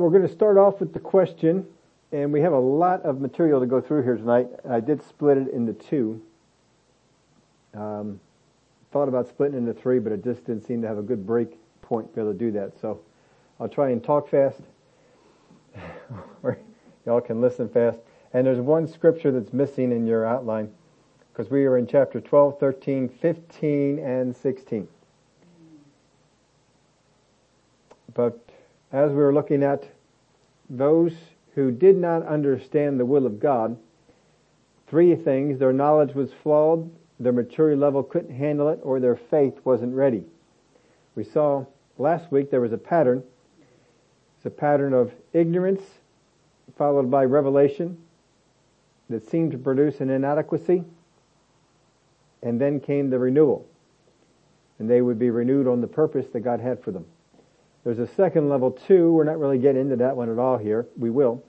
We're going to start off with the question, and we have a lot of material to go through here tonight. I did split it into two. Um, thought about splitting into three, but it just didn't seem to have a good break point to be able to do that. So I'll try and talk fast, or y'all can listen fast. And there's one scripture that's missing in your outline, because we are in chapter 12, 13, 15, and 16. But as we were looking at those who did not understand the will of God, three things, their knowledge was flawed, their maturity level couldn't handle it, or their faith wasn't ready. We saw last week there was a pattern. It's a pattern of ignorance followed by revelation that seemed to produce an inadequacy, and then came the renewal. And they would be renewed on the purpose that God had for them. There's a second level too. We're not really getting into that one at all here. We will.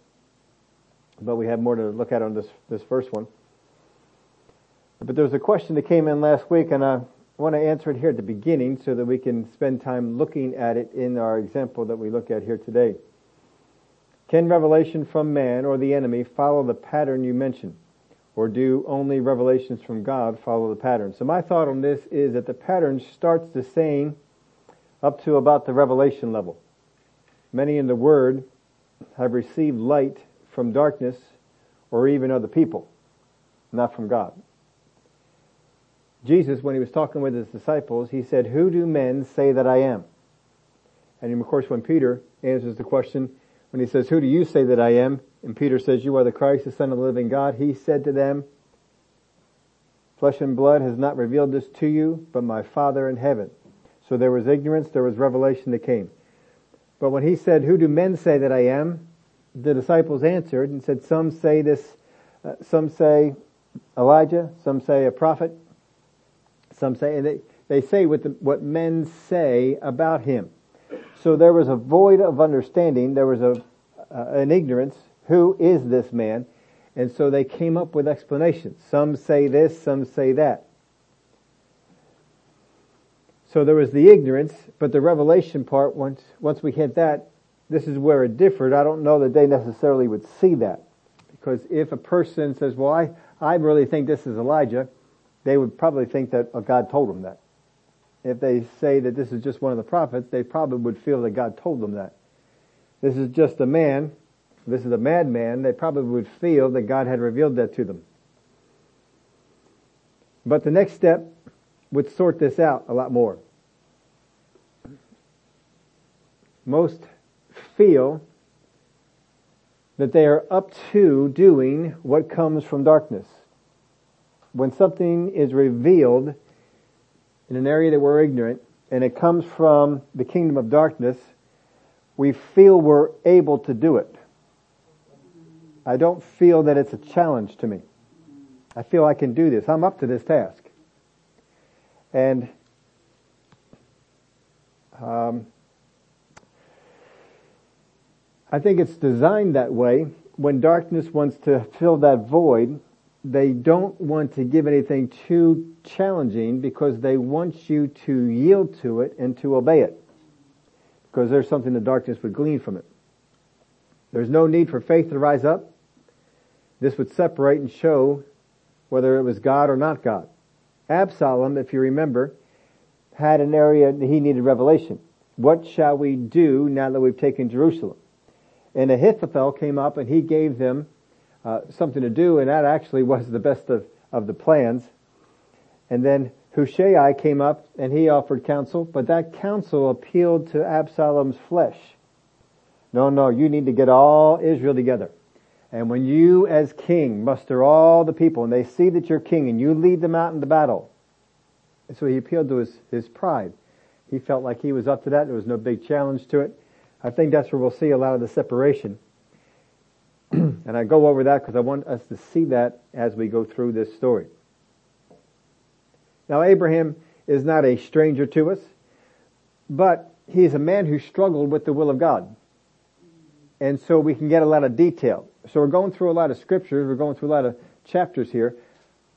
But we have more to look at on this, this first one. But there was a question that came in last week and I want to answer it here at the beginning so that we can spend time looking at it in our example that we look at here today. Can revelation from man or the enemy follow the pattern you mentioned? Or do only revelations from God follow the pattern? So my thought on this is that the pattern starts the same up to about the revelation level. Many in the Word have received light from darkness or even other people, not from God. Jesus, when he was talking with his disciples, he said, Who do men say that I am? And of course, when Peter answers the question, when he says, Who do you say that I am? And Peter says, You are the Christ, the Son of the living God. He said to them, Flesh and blood has not revealed this to you, but my Father in heaven. So there was ignorance, there was revelation that came. But when he said, who do men say that I am? The disciples answered and said, some say this, uh, some say Elijah, some say a prophet, some say, and they, they say what, the, what men say about him. So there was a void of understanding, there was a, uh, an ignorance, who is this man? And so they came up with explanations. Some say this, some say that. So there was the ignorance, but the revelation part, once, once we hit that, this is where it differed. I don't know that they necessarily would see that. Because if a person says, well, I, I really think this is Elijah, they would probably think that oh, God told them that. If they say that this is just one of the prophets, they probably would feel that God told them that. This is just a man, this is a madman, they probably would feel that God had revealed that to them. But the next step would sort this out a lot more. Most feel that they are up to doing what comes from darkness. When something is revealed in an area that we're ignorant and it comes from the kingdom of darkness, we feel we're able to do it. I don't feel that it's a challenge to me. I feel I can do this. I'm up to this task. And um, I think it's designed that way. When darkness wants to fill that void, they don't want to give anything too challenging because they want you to yield to it and to obey it. Because there's something the darkness would glean from it. There's no need for faith to rise up. This would separate and show whether it was God or not God. Absalom, if you remember, had an area that he needed revelation. What shall we do now that we've taken Jerusalem? And Ahithophel came up and he gave them uh, something to do, and that actually was the best of, of the plans. And then Hushai came up and he offered counsel, but that counsel appealed to Absalom's flesh. No, no, you need to get all Israel together. And when you as king muster all the people and they see that you're king and you lead them out into battle. And so he appealed to his, his pride. He felt like he was up to that. There was no big challenge to it. I think that's where we'll see a lot of the separation. and I go over that because I want us to see that as we go through this story. Now Abraham is not a stranger to us, but he's a man who struggled with the will of God. And so we can get a lot of detail. So we're going through a lot of scriptures, we're going through a lot of chapters here,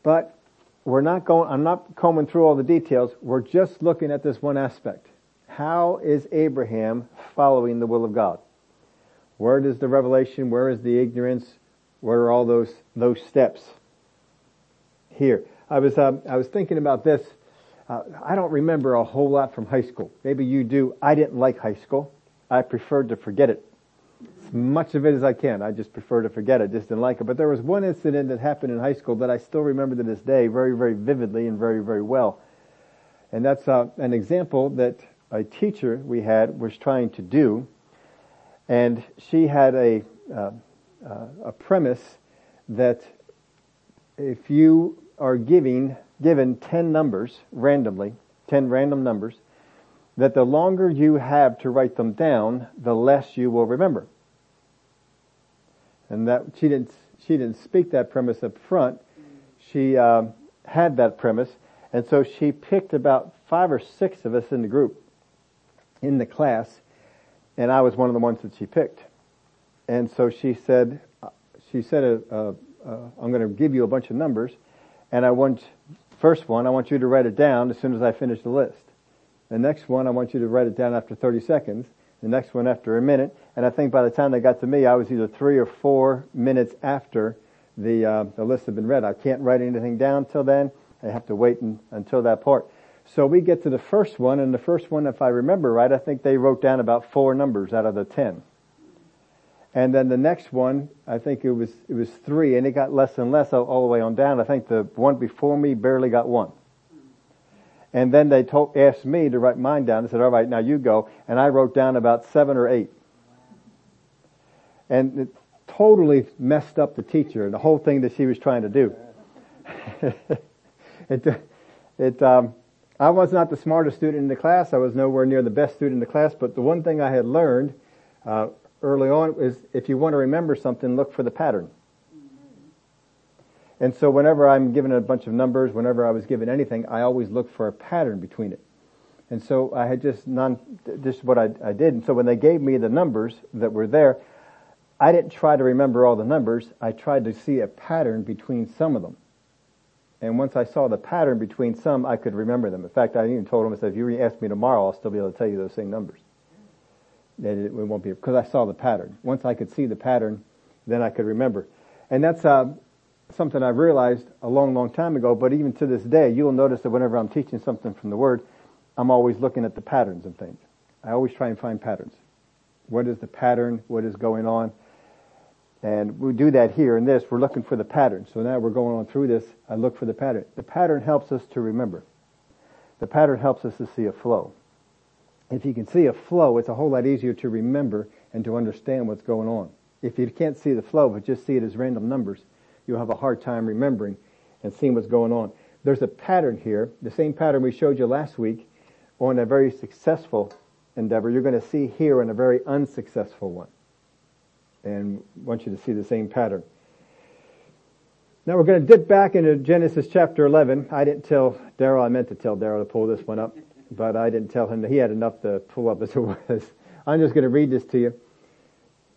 but we're not going, I'm not combing through all the details, we're just looking at this one aspect. How is Abraham following the will of God? Where does the revelation, where is the ignorance, where are all those, those steps? Here. I was, uh, I was thinking about this. Uh, I don't remember a whole lot from high school. Maybe you do. I didn't like high school. I preferred to forget it. Much of it as I can. I just prefer to forget it. Just didn't like it. But there was one incident that happened in high school that I still remember to this day very, very vividly and very, very well. And that's uh, an example that a teacher we had was trying to do. And she had a, uh, uh, a premise that if you are giving, given 10 numbers randomly, 10 random numbers, that the longer you have to write them down, the less you will remember. And that she didn't she didn't speak that premise up front. She uh, had that premise, and so she picked about five or six of us in the group, in the class, and I was one of the ones that she picked. And so she said, she said, uh, uh, uh I'm going to give you a bunch of numbers, and I want first one, I want you to write it down as soon as I finish the list. The next one, I want you to write it down after 30 seconds. The next one after a minute. And I think by the time they got to me, I was either three or four minutes after the, uh, the list had been read. I can't write anything down till then. I have to wait in, until that part. So we get to the first one, and the first one, if I remember right, I think they wrote down about four numbers out of the ten. And then the next one, I think it was it was three, and it got less and less all, all the way on down. I think the one before me barely got one. And then they told, asked me to write mine down. They said, all right, now you go. And I wrote down about seven or eight. And it totally messed up the teacher and the whole thing that she was trying to do. it, it, um, I was not the smartest student in the class. I was nowhere near the best student in the class. But the one thing I had learned uh, early on is if you want to remember something, look for the pattern. And so whenever I'm given a bunch of numbers, whenever I was given anything, I always look for a pattern between it. And so I had just non, just what I, I did. And so when they gave me the numbers that were there, I didn't try to remember all the numbers. I tried to see a pattern between some of them. And once I saw the pattern between some, I could remember them. In fact, I even told them, I said, if you ask me tomorrow, I'll still be able to tell you those same numbers. And it, won't be, because I saw the pattern. Once I could see the pattern, then I could remember. And that's, uh, something I realized a long, long time ago, but even to this day, you'll notice that whenever I'm teaching something from the Word, I'm always looking at the patterns of things. I always try and find patterns. What is the pattern? What is going on? And we do that here in this. We're looking for the pattern. So now we're going on through this. I look for the pattern. The pattern helps us to remember. The pattern helps us to see a flow. If you can see a flow, it's a whole lot easier to remember and to understand what's going on. If you can't see the flow, but just see it as random numbers, you'll have a hard time remembering and seeing what's going on. There's a pattern here, the same pattern we showed you last week on a very successful endeavor. You're going to see here in a very unsuccessful one. And I want you to see the same pattern. Now we're going to dip back into Genesis chapter 11. I didn't tell Daryl, I meant to tell Daryl to pull this one up, but I didn't tell him that he had enough to pull up as it was. I'm just going to read this to you.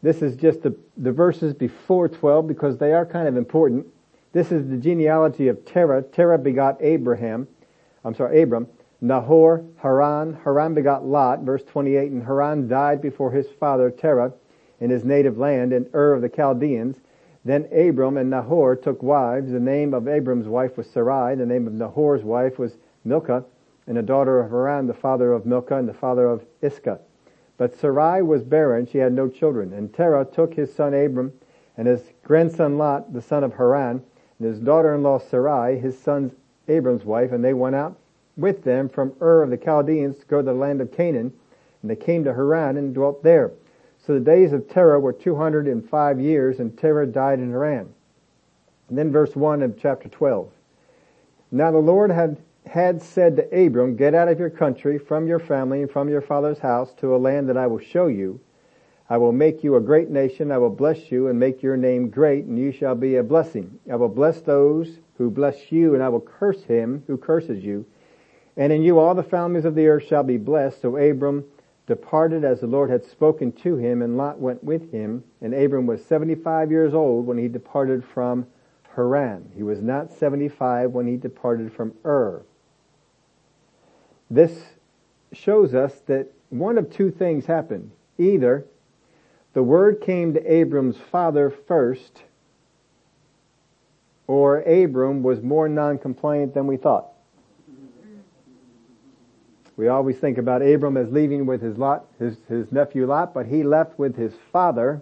This is just the, the verses before 12 because they are kind of important. This is the genealogy of Terah. Terah begot Abraham. I'm sorry, Abram. Nahor, Haran. Haran begot Lot, verse 28. And Haran died before his father Terah in his native land in Ur of the Chaldeans. Then Abram and Nahor took wives. The name of Abram's wife was Sarai. The name of Nahor's wife was Milcah, and the daughter of Haran, the father of Milcah, and the father of Iscah. But Sarai was barren, she had no children. And Terah took his son Abram, and his grandson Lot, the son of Haran, and his daughter-in-law Sarai, his son Abram's wife, and they went out with them from Ur of the Chaldeans to go to the land of Canaan, and they came to Haran and dwelt there. So the days of Terah were 205 years, and Terah died in Haran. And then verse 1 of chapter 12. Now the Lord had had said to Abram, Get out of your country, from your family, and from your father's house to a land that I will show you. I will make you a great nation. I will bless you and make your name great, and you shall be a blessing. I will bless those who bless you, and I will curse him who curses you. And in you all the families of the earth shall be blessed. So Abram departed as the Lord had spoken to him, and Lot went with him. And Abram was seventy-five years old when he departed from Haran. He was not seventy-five when he departed from Ur. This shows us that one of two things happened. Either the word came to Abram's father first, or Abram was more non-compliant than we thought. We always think about Abram as leaving with his Lot, his, his nephew Lot, but he left with his father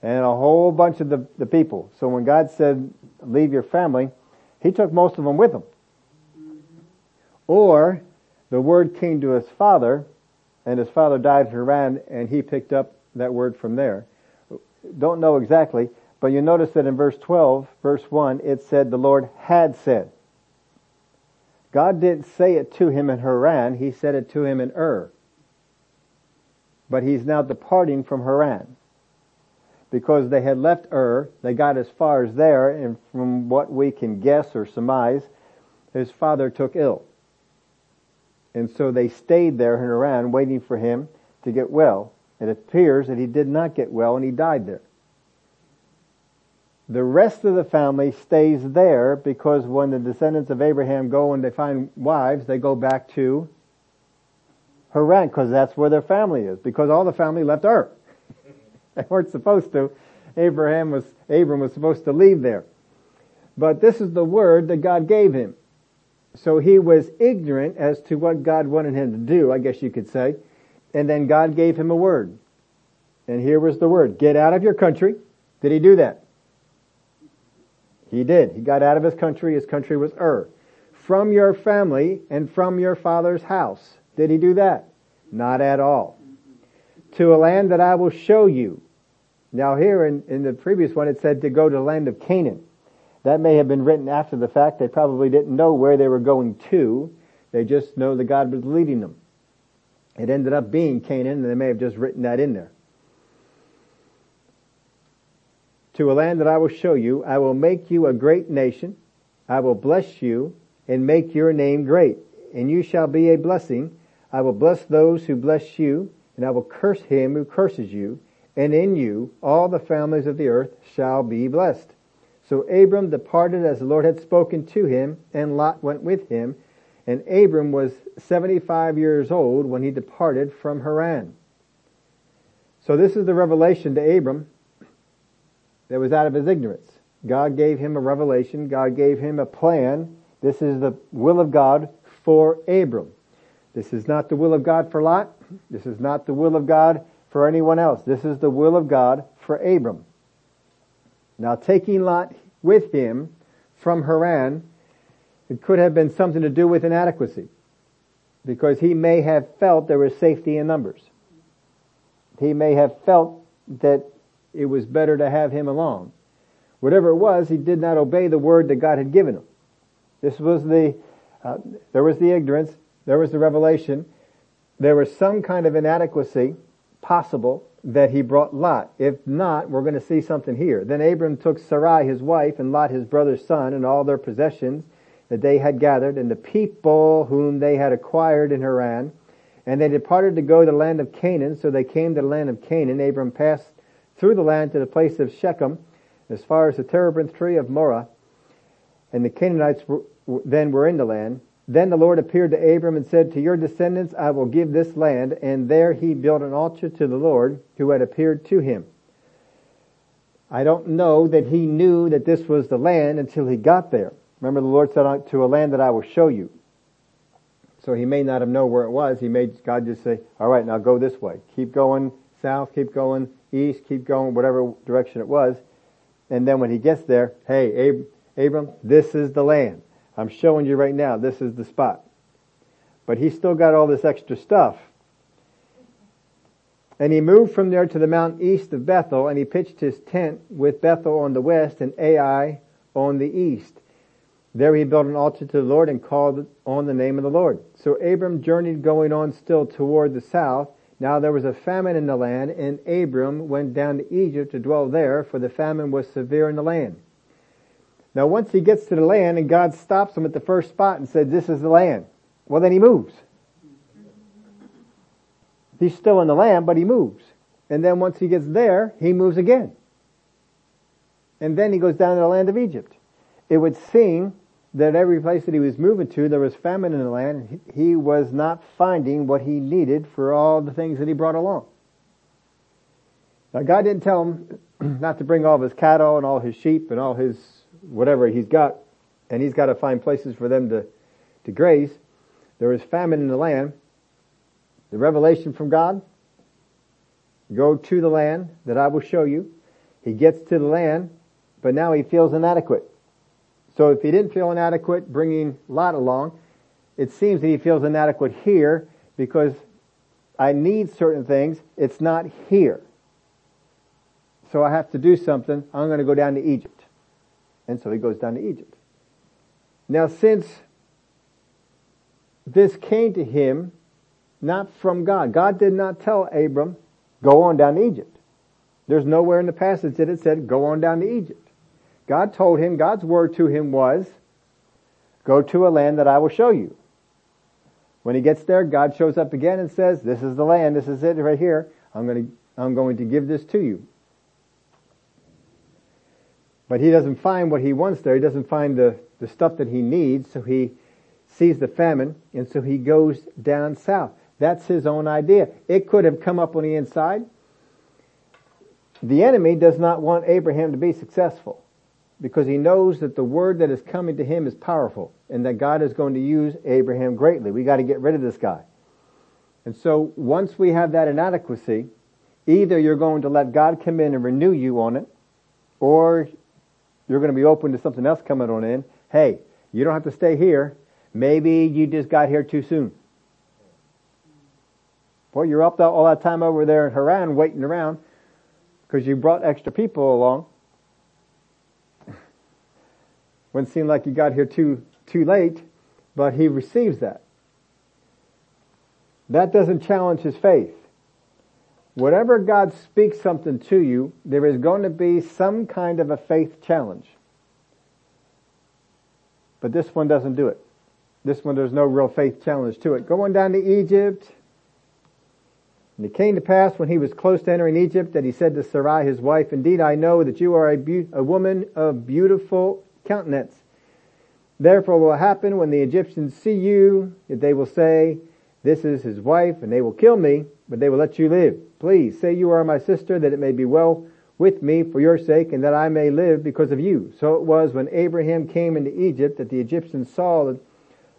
and a whole bunch of the, the people. So when God said, leave your family, he took most of them with him. Or the word came to his father and his father died in Haran and he picked up that word from there. Don't know exactly, but you notice that in verse 12, verse 1, it said the Lord had said. God didn't say it to him in Haran, he said it to him in Ur. But he's now departing from Haran. Because they had left Ur, they got as far as there, and from what we can guess or surmise, his father took ill. And so they stayed there in Haran waiting for him to get well. It appears that he did not get well and he died there. The rest of the family stays there because when the descendants of Abraham go and they find wives, they go back to Haran because that's where their family is. Because all the family left Ur. they weren't supposed to. Abraham was, Abram was supposed to leave there. But this is the word that God gave him. So he was ignorant as to what God wanted him to do, I guess you could say. And then God gave him a word. And here was the word. Get out of your country. Did he do that? He did. He got out of his country. His country was Ur. From your family and from your father's house. Did he do that? Not at all. To a land that I will show you. Now here in, in the previous one it said to go to the land of Canaan. That may have been written after the fact. They probably didn't know where they were going to. They just know that God was leading them. It ended up being Canaan and they may have just written that in there. to a land that I will show you. I will make you a great nation. I will bless you and make your name great. And you shall be a blessing. I will bless those who bless you, and I will curse him who curses you. And in you all the families of the earth shall be blessed. So Abram departed as the Lord had spoken to him, and Lot went with him. And Abram was 75 years old when he departed from Haran. So this is the revelation to Abram that was out of his ignorance. God gave him a revelation. God gave him a plan. This is the will of God for Abram. This is not the will of God for Lot. This is not the will of God for anyone else. This is the will of God for Abram. Now taking Lot with him from Haran, it could have been something to do with inadequacy. Because he may have felt there was safety in numbers. He may have felt that it was better to have him along. Whatever it was, he did not obey the word that God had given him. This was the, uh, there was the ignorance, there was the revelation, there was some kind of inadequacy possible that he brought Lot. If not, we're going to see something here. Then Abram took Sarai his wife and Lot his brother's son and all their possessions that they had gathered and the people whom they had acquired in Haran. And they departed to go to the land of Canaan. So they came to the land of Canaan. Abram passed through the land to the place of Shechem, as far as the terebinth tree of Moreh. And the Canaanites were, then were in the land. Then the Lord appeared to Abram and said, To your descendants I will give this land. And there he built an altar to the Lord who had appeared to him. I don't know that he knew that this was the land until he got there. Remember the Lord said, to a land that I will show you. So he may not have known where it was. He made God just say, alright, now go this way. Keep going south, keep going east, keep going, whatever direction it was. And then when he gets there, hey, Ab- Abram, this is the land. I'm showing you right now, this is the spot. But he still got all this extra stuff. And he moved from there to the mountain east of Bethel, and he pitched his tent with Bethel on the west and Ai on the east. There he built an altar to the Lord and called on the name of the Lord. So Abram journeyed going on still toward the south, now there was a famine in the land, and Abram went down to Egypt to dwell there, for the famine was severe in the land. Now once he gets to the land and God stops him at the first spot and said, this is the land. Well then he moves. He's still in the land, but he moves. And then once he gets there, he moves again. And then he goes down to the land of Egypt. It would seem that every place that he was moving to, there was famine in the land. He was not finding what he needed for all the things that he brought along. Now God didn't tell him not to bring all of his cattle and all his sheep and all his whatever he's got, and he's got to find places for them to, to graze. There is famine in the land. The revelation from God, go to the land that I will show you. He gets to the land, but now he feels inadequate. So if he didn't feel inadequate bringing Lot along, it seems that he feels inadequate here because I need certain things. It's not here. So I have to do something. I'm going to go down to Egypt. And so he goes down to Egypt. Now since this came to him not from God, God did not tell Abram, go on down to Egypt. There's nowhere in the passage that it said, go on down to Egypt. God told him, God's word to him was, go to a land that I will show you. When he gets there, God shows up again and says, this is the land, this is it right here. I'm going to, I'm going to give this to you. But he doesn't find what he wants there. He doesn't find the, the stuff that he needs, so he sees the famine, and so he goes down south. That's his own idea. It could have come up on the inside. The enemy does not want Abraham to be successful because he knows that the word that is coming to him is powerful and that God is going to use Abraham greatly. We got to get rid of this guy. And so once we have that inadequacy, either you're going to let God come in and renew you on it, or you're going to be open to something else coming on in. Hey, you don't have to stay here. Maybe you just got here too soon. Boy, you're up all that time over there in Haran waiting around because you brought extra people along. Wouldn't seem like you got here too, too late, but he receives that. That doesn't challenge his faith. Whatever God speaks something to you, there is going to be some kind of a faith challenge. But this one doesn't do it. This one, there's no real faith challenge to it. Going down to Egypt, and it came to pass when he was close to entering Egypt that he said to Sarai his wife, Indeed I know that you are a, be- a woman of beautiful countenance. Therefore will happen when the Egyptians see you, that they will say, This is his wife, and they will kill me, but they will let you live. Please say you are my sister, that it may be well with me for your sake, and that I may live because of you. So it was when Abraham came into Egypt that the Egyptians saw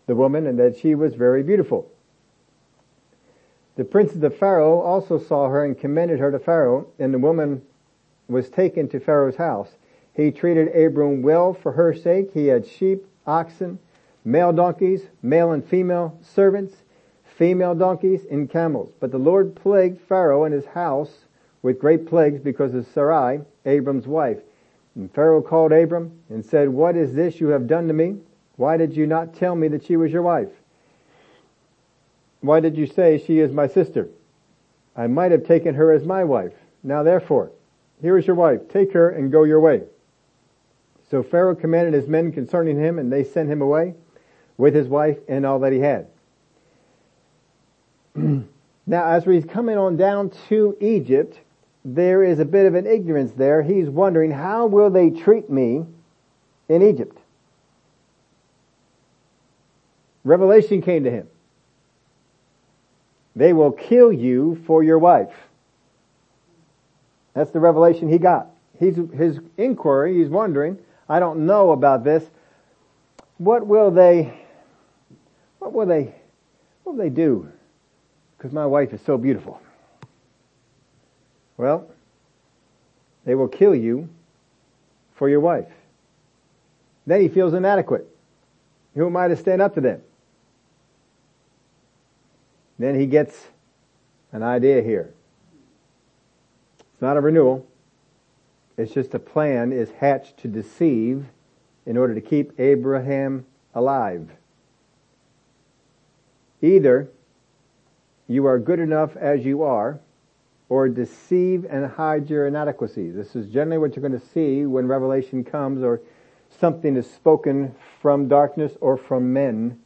the woman, and that she was very beautiful. The princes of Pharaoh also saw her and commended her to Pharaoh, and the woman was taken to Pharaoh's house. He treated Abram well for her sake. He had sheep, oxen, male donkeys, male and female servants, female donkeys, and camels. But the Lord plagued Pharaoh and his house with great plagues because of Sarai, Abram's wife. And Pharaoh called Abram and said, What is this you have done to me? Why did you not tell me that she was your wife? Why did you say she is my sister? I might have taken her as my wife. Now therefore, here is your wife. Take her and go your way. So Pharaoh commanded his men concerning him and they sent him away with his wife and all that he had. now as he's coming on down to Egypt, there is a bit of an ignorance there. He's wondering, how will they treat me in Egypt? Revelation came to him. They will kill you for your wife. That's the revelation he got. He's, his inquiry, he's wondering, I don't know about this. What will they, what will they, what will they do? Because my wife is so beautiful. Well, they will kill you for your wife. Then he feels inadequate. Who am I to stand up to them? Then he gets an idea here. It's not a renewal. It's just a plan is hatched to deceive in order to keep Abraham alive. Either you are good enough as you are, or deceive and hide your inadequacies. This is generally what you're going to see when revelation comes or something is spoken from darkness or from men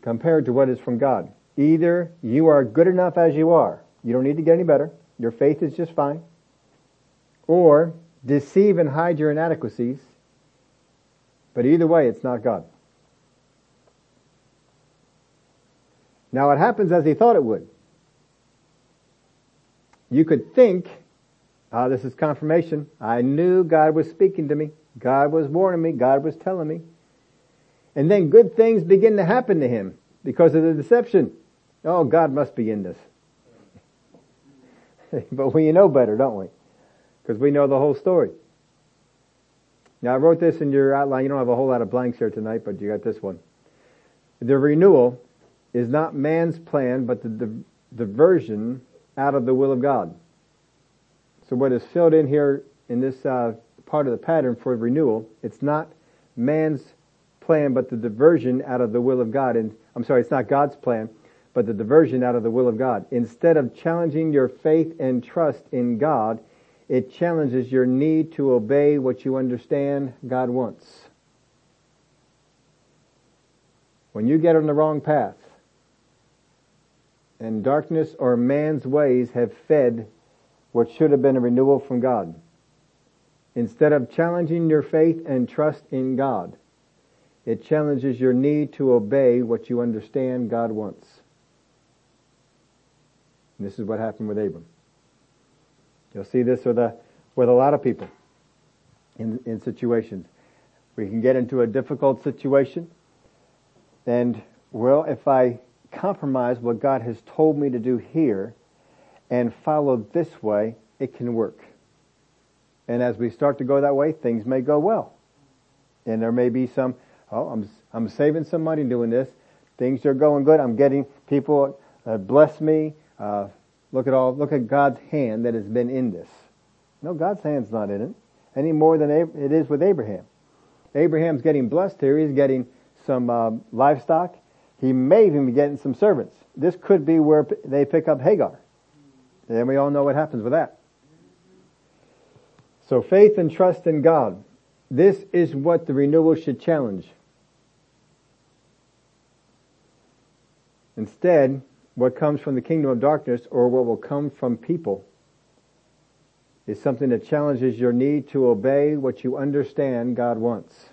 compared to what is from God. Either you are good enough as you are. You don't need to get any better. Your faith is just fine. Or deceive and hide your inadequacies. But either way, it's not God. Now it happens as he thought it would. You could think, ah, this is confirmation. I knew God was speaking to me. God was warning me. God was telling me. And then good things begin to happen to him because of the deception. Oh, God must be in this. but we know better, don't we? Because we know the whole story. Now I wrote this in your outline. You don't have a whole lot of blanks here tonight, but you got this one. The renewal is not man's plan, but the diversion out of the will of God. So what is filled in here in this uh, part of the pattern for renewal, it's not man's plan, but the diversion out of the will of God. And I'm sorry, it's not God's plan, but the diversion out of the will of God. Instead of challenging your faith and trust in God, it challenges your need to obey what you understand God wants. When you get on the wrong path, and darkness or man's ways have fed what should have been a renewal from God. Instead of challenging your faith and trust in God, it challenges your need to obey what you understand God wants. And this is what happened with Abram. You'll see this with a, with a lot of people in, in situations. We can get into a difficult situation and, well, if I compromise what God has told me to do here and follow this way, it can work. And as we start to go that way, things may go well. And there may be some, oh, I'm, I'm saving some money doing this. Things are going good. I'm getting people uh, bless me. Uh, look at all, look at God's hand that has been in this. No, God's hand's not in it any more than it is with Abraham. Abraham's getting blessed here. He's getting some uh, livestock. He may even be getting some servants. This could be where they pick up Hagar. And we all know what happens with that. So faith and trust in God. This is what the renewal should challenge. Instead, what comes from the kingdom of darkness or what will come from people is something that challenges your need to obey what you understand God wants.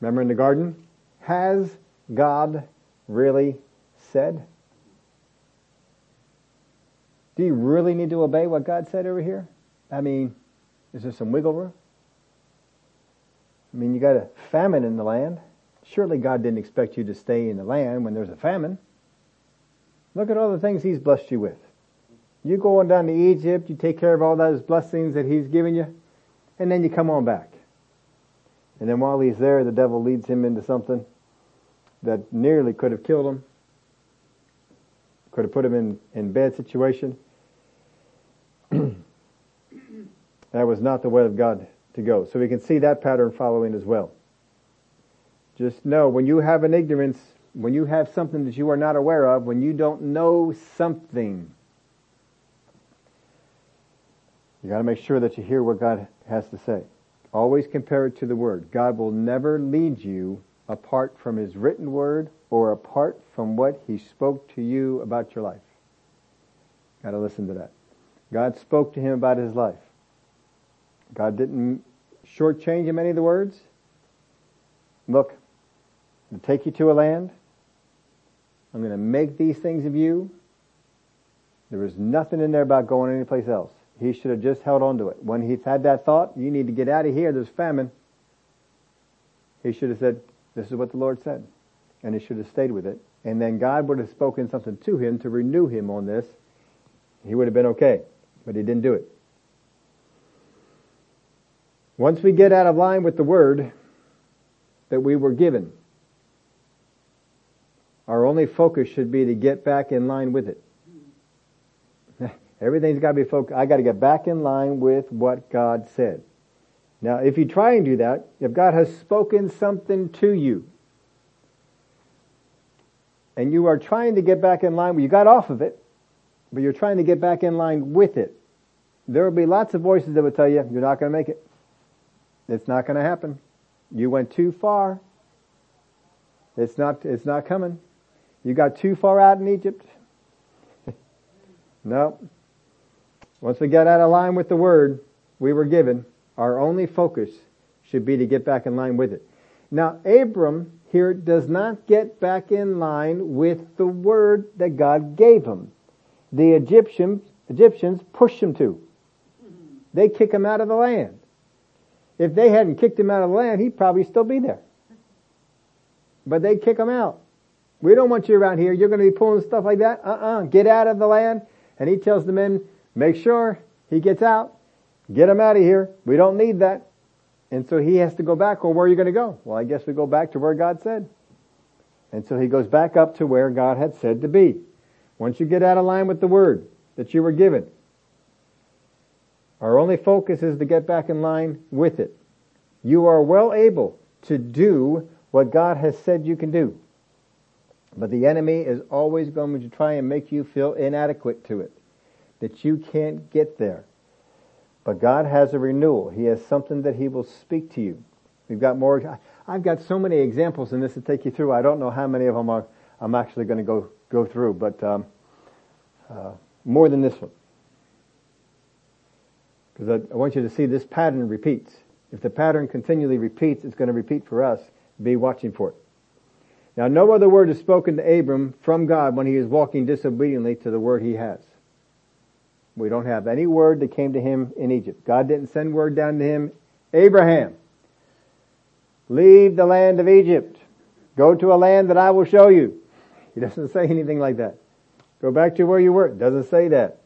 Remember in the garden? Has God really said? Do you really need to obey what God said over here? I mean, is there some wiggle room? I mean, you got a famine in the land. Surely God didn't expect you to stay in the land when there's a famine. Look at all the things He's blessed you with. You go on down to Egypt, you take care of all those blessings that He's given you, and then you come on back. And then while He's there, the devil leads him into something that nearly could have killed him, could have put him in, in bad situation. that was not the way of God to go. So we can see that pattern following as well. Just know when you have an ignorance, when you have something that you are not aware of, when you don't know something, you gotta make sure that you hear what God has to say. Always compare it to the Word. God will never lead you apart from His written word or apart from what He spoke to you about your life. Gotta listen to that. God spoke to him about his life. God didn't shortchange him any of the words. Look, to take you to a land. I'm going to make these things of you. There was nothing in there about going anyplace else. He should have just held on to it. When he's had that thought, you need to get out of here, there's famine. He should have said, this is what the Lord said. And he should have stayed with it. And then God would have spoken something to him to renew him on this. He would have been okay. But he didn't do it. Once we get out of line with the word that we were given, our only focus should be to get back in line with it. Everything's got to be focused. I got to get back in line with what God said. Now, if you try and do that, if God has spoken something to you, and you are trying to get back in line, you got off of it, but you're trying to get back in line with it, there will be lots of voices that will tell you, you're not going to make it. It's not going to happen. You went too far. It's not, it's not coming. You got too far out in Egypt. no. Once we get out of line with the word we were given, our only focus should be to get back in line with it. Now, Abram here does not get back in line with the word that God gave him. The Egyptian Egyptians push him to. They kick him out of the land. If they hadn't kicked him out of the land, he'd probably still be there. But they kick him out. We don't want you around here. You're going to be pulling stuff like that. Uh-uh. Get out of the land. And he tells the men, make sure he gets out. Get him out of here. We don't need that. And so he has to go back. Well, where are you going to go? Well, I guess we go back to where God said. And so he goes back up to where God had said to be. Once you get out of line with the word that you were given, our only focus is to get back in line with it. You are well able to do what God has said you can do. But the enemy is always going to try and make you feel inadequate to it. That you can't get there. But God has a renewal. He has something that He will speak to you. We've got more. I've got so many examples in this to take you through. I don't know how many of them are, I'm actually going to go, go through, but um, uh, more than this one. Because I, I want you to see this pattern repeats. If the pattern continually repeats, it's going to repeat for us. Be watching for it. Now no other word is spoken to Abram from God when he is walking disobediently to the word he has. We don't have any word that came to him in Egypt. God didn't send word down to him, Abraham, leave the land of Egypt. Go to a land that I will show you. He doesn't say anything like that. Go back to where you were. Doesn't say that.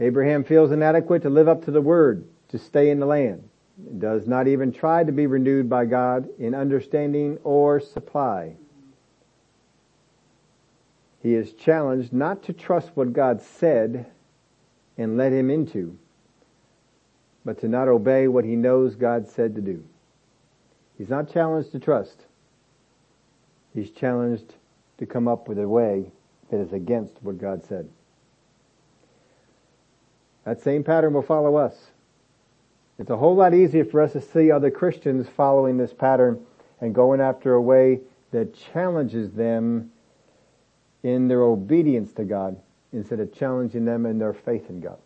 Abraham feels inadequate to live up to the word, to stay in the land does not even try to be renewed by God in understanding or supply. He is challenged not to trust what God said and let him into, but to not obey what he knows God said to do. He's not challenged to trust. He's challenged to come up with a way that is against what God said. That same pattern will follow us. It's a whole lot easier for us to see other Christians following this pattern and going after a way that challenges them in their obedience to God instead of challenging them in their faith in God.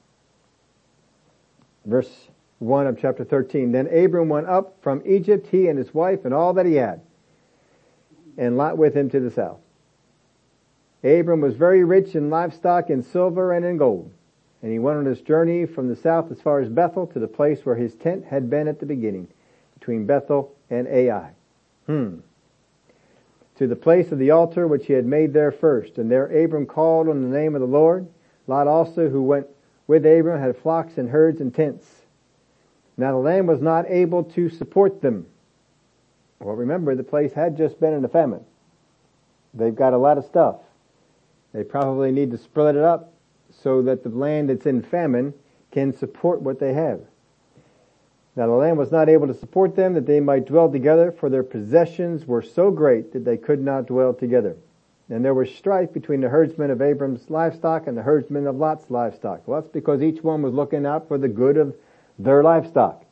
Verse 1 of chapter 13. Then Abram went up from Egypt, he and his wife and all that he had, and Lot with him to the south. Abram was very rich in livestock, in silver, and in gold. And he went on his journey from the south as far as Bethel to the place where his tent had been at the beginning, between Bethel and Ai. Hmm. To the place of the altar which he had made there first. And there Abram called on the name of the Lord. Lot also, who went with Abram, had flocks and herds and tents. Now the land was not able to support them. Well, remember, the place had just been in a famine. They've got a lot of stuff. They probably need to split it up so that the land that's in famine can support what they have. Now the land was not able to support them that they might dwell together, for their possessions were so great that they could not dwell together. And there was strife between the herdsmen of Abram's livestock and the herdsmen of Lot's livestock. Well, that's because each one was looking out for the good of their livestock.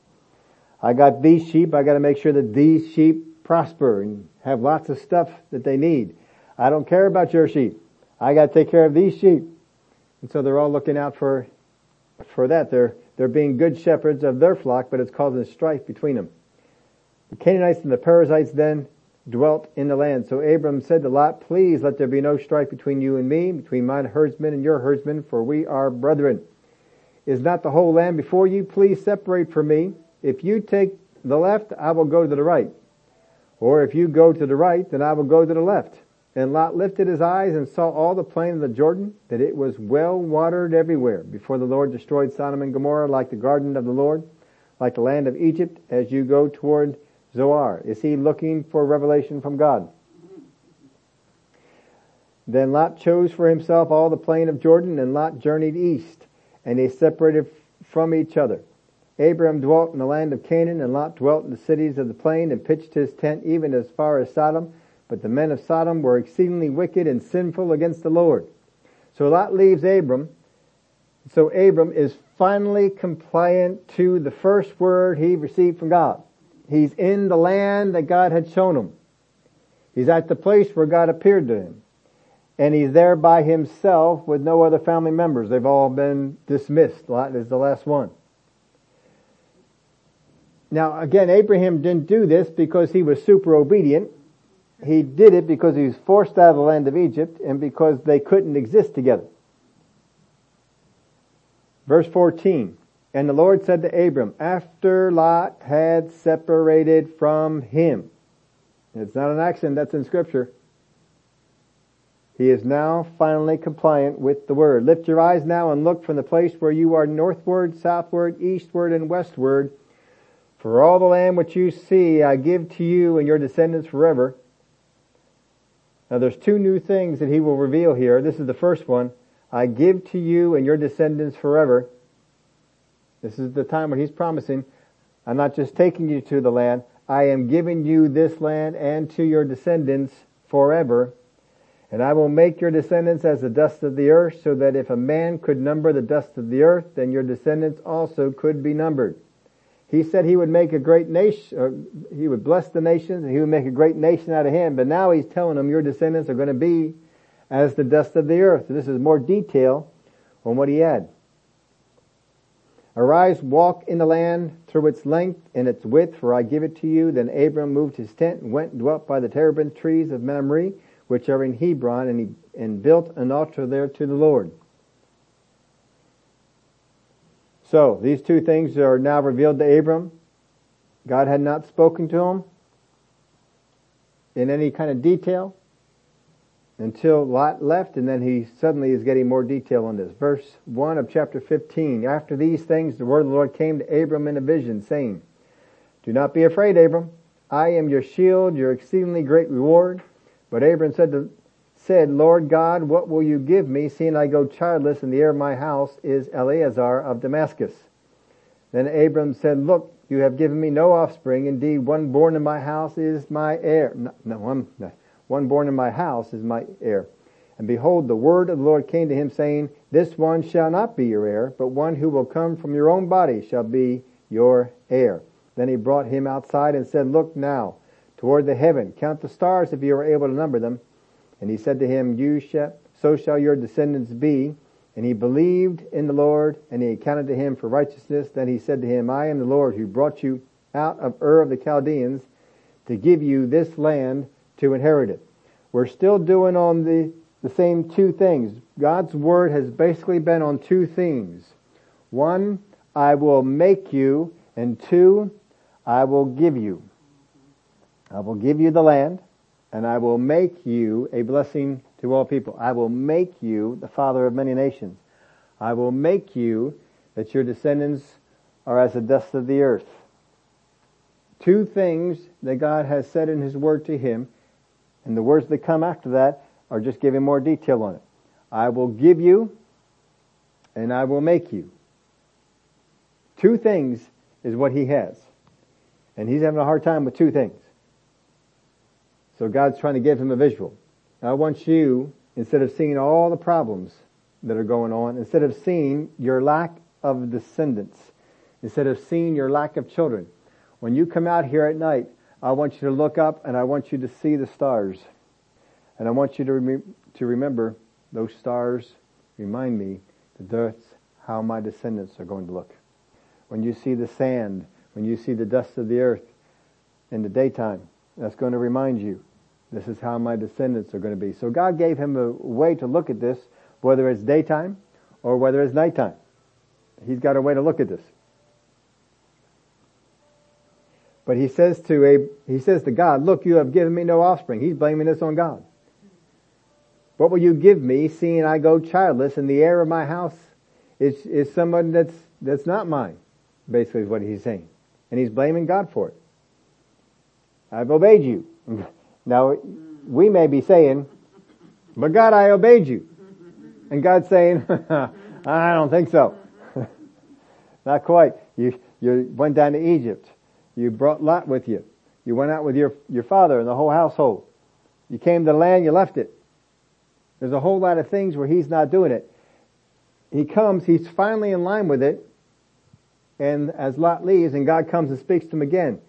I got these sheep, I gotta make sure that these sheep prosper and have lots of stuff that they need. I don't care about your sheep. I gotta take care of these sheep. And so they're all looking out for, for that. They're, they're being good shepherds of their flock, but it's causing strife between them. The Canaanites and the Perizzites then dwelt in the land. So Abram said to Lot, please let there be no strife between you and me, between mine herdsmen and your herdsmen, for we are brethren. Is not the whole land before you? Please separate from me. If you take the left, I will go to the right. Or if you go to the right, then I will go to the left. And Lot lifted his eyes and saw all the plain of the Jordan, that it was well watered everywhere, before the Lord destroyed Sodom and Gomorrah like the garden of the Lord, like the land of Egypt, as you go toward Zoar. Is he looking for revelation from God? Then Lot chose for himself all the plain of Jordan, and Lot journeyed east, and they separated from each other. Abram dwelt in the land of Canaan, and Lot dwelt in the cities of the plain, and pitched his tent even as far as Sodom, but the men of Sodom were exceedingly wicked and sinful against the Lord. So Lot leaves Abram. So Abram is finally compliant to the first word he received from God. He's in the land that God had shown him. He's at the place where God appeared to him. And he's there by himself with no other family members. They've all been dismissed. Lot is the last one. Now again, Abraham didn't do this because he was super obedient he did it because he was forced out of the land of Egypt and because they couldn't exist together. Verse 14. And the Lord said to Abram, after Lot had separated from him. It's not an accident, that's in scripture. He is now finally compliant with the word. Lift your eyes now and look from the place where you are northward, southward, eastward, and westward. For all the land which you see I give to you and your descendants forever. Now there's two new things that he will reveal here. This is the first one. I give to you and your descendants forever. This is the time when he's promising, I'm not just taking you to the land, I am giving you this land and to your descendants forever. And I will make your descendants as the dust of the earth, so that if a man could number the dust of the earth, then your descendants also could be numbered. He said he would make a great nation, uh, he would bless the nations, and he would make a great nation out of him. But now he's telling them your descendants are going to be as the dust of the earth. This is more detail on what he had. Arise, walk in the land through its length and its width, for I give it to you. Then Abram moved his tent and went and dwelt by the terebinth trees of Mamre, which are in Hebron, and he and built an altar there to the Lord. So, these two things are now revealed to Abram. God had not spoken to him in any kind of detail until Lot left, and then he suddenly is getting more detail on this. Verse 1 of chapter 15. After these things, the word of the Lord came to Abram in a vision, saying, Do not be afraid, Abram. I am your shield, your exceedingly great reward. But Abram said, to, said, Lord God, what will you give me, seeing I go childless, and the heir of my house is Eliezer of Damascus? Then Abram said, Look, you have given me no offspring. Indeed, one born in my house is my heir. No, no, one, one born in my house is my heir. And behold, the word of the Lord came to him saying, This one shall not be your heir, but one who will come from your own body shall be your heir. Then he brought him outside and said, Look now toward the heaven, count the stars if you are able to number them. And he said to him, You shall, so shall your descendants be. And he believed in the Lord, and he accounted to him for righteousness. Then he said to him, I am the Lord who brought you out of Ur of the Chaldeans to give you this land to inherit it. We're still doing on the, the same two things. God's word has basically been on two themes. One, I will make you, and two, I will give you. I will give you the land, and I will make you a blessing to all people. I will make you the father of many nations. I will make you that your descendants are as the dust of the earth. Two things that God has said in His Word to him, and the words that come after that are just giving more detail on it. I will give you and I will make you. Two things is what he has. And he's having a hard time with two things. So God's trying to give him a visual. I want you, instead of seeing all the problems that are going on, instead of seeing your lack of descendants, instead of seeing your lack of children, when you come out here at night, I want you to look up and I want you to see the stars. And I want you to, rem- to remember those stars remind me that that's how my descendants are going to look. When you see the sand, when you see the dust of the earth in the daytime, that's going to remind you this is how my descendants are going to be. So God gave him a way to look at this, whether it's daytime or whether it's nighttime. He's got a way to look at this. But he says to a, he says to God, look, you have given me no offspring. He's blaming this on God. What will you give me seeing I go childless and the heir of my house is, is someone that's, that's not mine? Basically is what he's saying. And he's blaming God for it. I've obeyed you. Now, we may be saying, but God, I obeyed you. And God's saying, I don't think so. Not quite. You, you went down to Egypt. You brought Lot with you. You went out with your, your father and the whole household. You came to the land, you left it. There's a whole lot of things where he's not doing it. He comes, he's finally in line with it, and as Lot leaves and God comes and speaks to him again.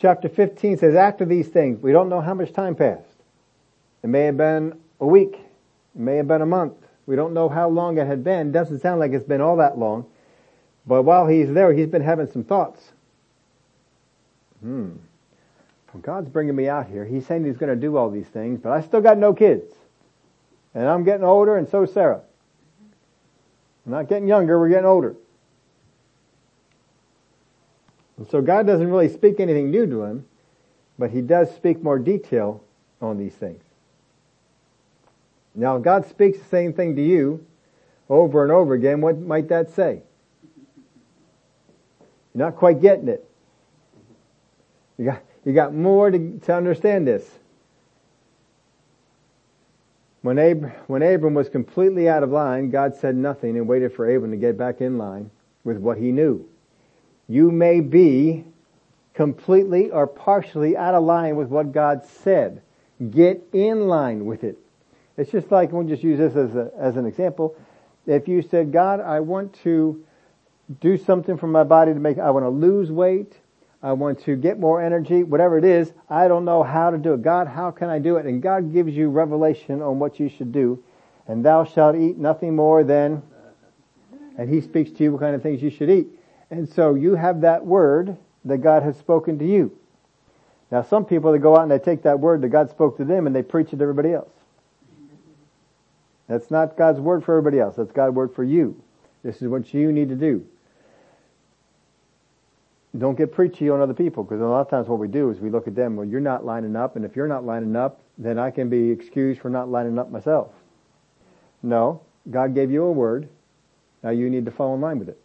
Chapter 15 says, after these things, we don't know how much time passed. It may have been a week. It may have been a month. We don't know how long it had been. Doesn't sound like it's been all that long. But while he's there, he's been having some thoughts. Hmm. Well, God's bringing me out here. He's saying he's going to do all these things, but I still got no kids. And I'm getting older and so Sarah. We're not getting younger, we're getting older. And so God doesn't really speak anything new to him, but he does speak more detail on these things. Now, if God speaks the same thing to you over and over again, what might that say? You're not quite getting it. You got, you got more to, to understand this. When, Ab- when Abram was completely out of line, God said nothing and waited for Abram to get back in line with what he knew. You may be completely or partially out of line with what God said. Get in line with it. It's just like, we'll just use this as, a, as an example. If you said, God, I want to do something for my body to make, I want to lose weight, I want to get more energy, whatever it is, I don't know how to do it. God, how can I do it? And God gives you revelation on what you should do. And thou shalt eat nothing more than, and He speaks to you what kind of things you should eat. And so you have that word that God has spoken to you. Now some people that go out and they take that word that God spoke to them and they preach it to everybody else. That's not God's word for everybody else. That's God's word for you. This is what you need to do. Don't get preachy on other people because a lot of times what we do is we look at them, well, you're not lining up, and if you're not lining up, then I can be excused for not lining up myself. No, God gave you a word. Now you need to fall in line with it.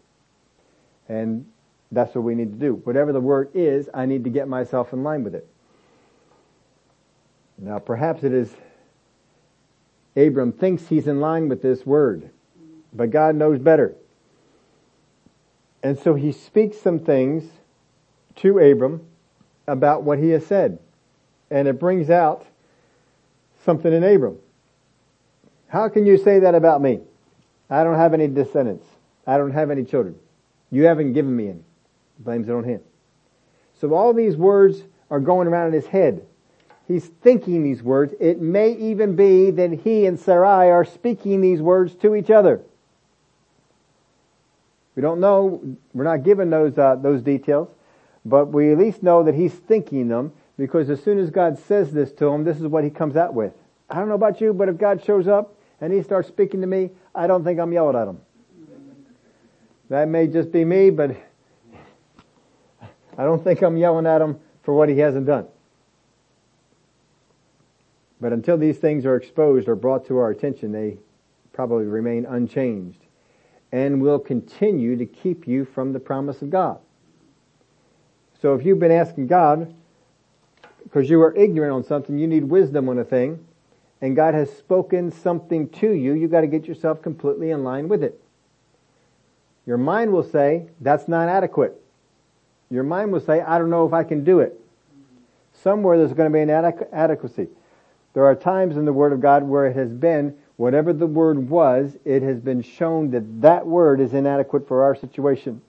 And that's what we need to do. Whatever the word is, I need to get myself in line with it. Now perhaps it is Abram thinks he's in line with this word, but God knows better. And so he speaks some things to Abram about what he has said. And it brings out something in Abram. How can you say that about me? I don't have any descendants. I don't have any children. You haven't given me any. Blames it on him. So all these words are going around in his head. He's thinking these words. It may even be that he and Sarai are speaking these words to each other. We don't know. We're not given those uh, those details, but we at least know that he's thinking them because as soon as God says this to him, this is what he comes out with. I don't know about you, but if God shows up and he starts speaking to me, I don't think I'm yelling at him. That may just be me, but I don't think I'm yelling at him for what he hasn't done. But until these things are exposed or brought to our attention, they probably remain unchanged and will continue to keep you from the promise of God. So if you've been asking God, because you are ignorant on something, you need wisdom on a thing, and God has spoken something to you, you've gotta get yourself completely in line with it. Your mind will say, that's not adequate. Your mind will say, I don't know if I can do it. Somewhere there's going to be an adequacy. There are times in the Word of God where it has been, whatever the Word was, it has been shown that that Word is inadequate for our situation.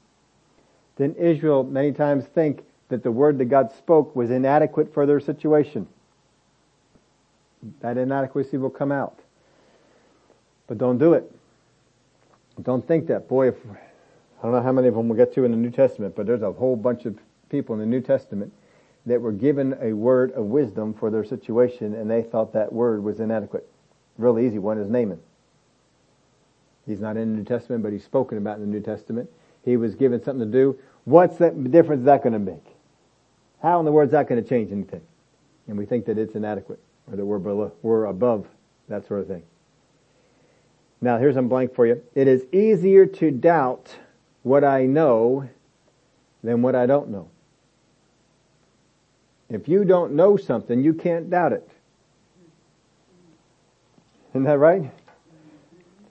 Then Israel many times think that the Word that God spoke was inadequate for their situation. That inadequacy will come out. But don't do it. Don't think that. Boy, if, I don't know how many of them we'll get to in the New Testament, but there's a whole bunch of people in the New Testament that were given a word of wisdom for their situation and they thought that word was inadequate. Real easy one is Naaman. He's not in the New Testament, but he's spoken about in the New Testament. He was given something to do. What's that difference is that going to make? How in the world is that going to change anything? And we think that it's inadequate, or that we're, below, we're above that sort of thing. Now here's a blank for you. It is easier to doubt what I know than what I don't know. If you don't know something, you can't doubt it. Isn't that right?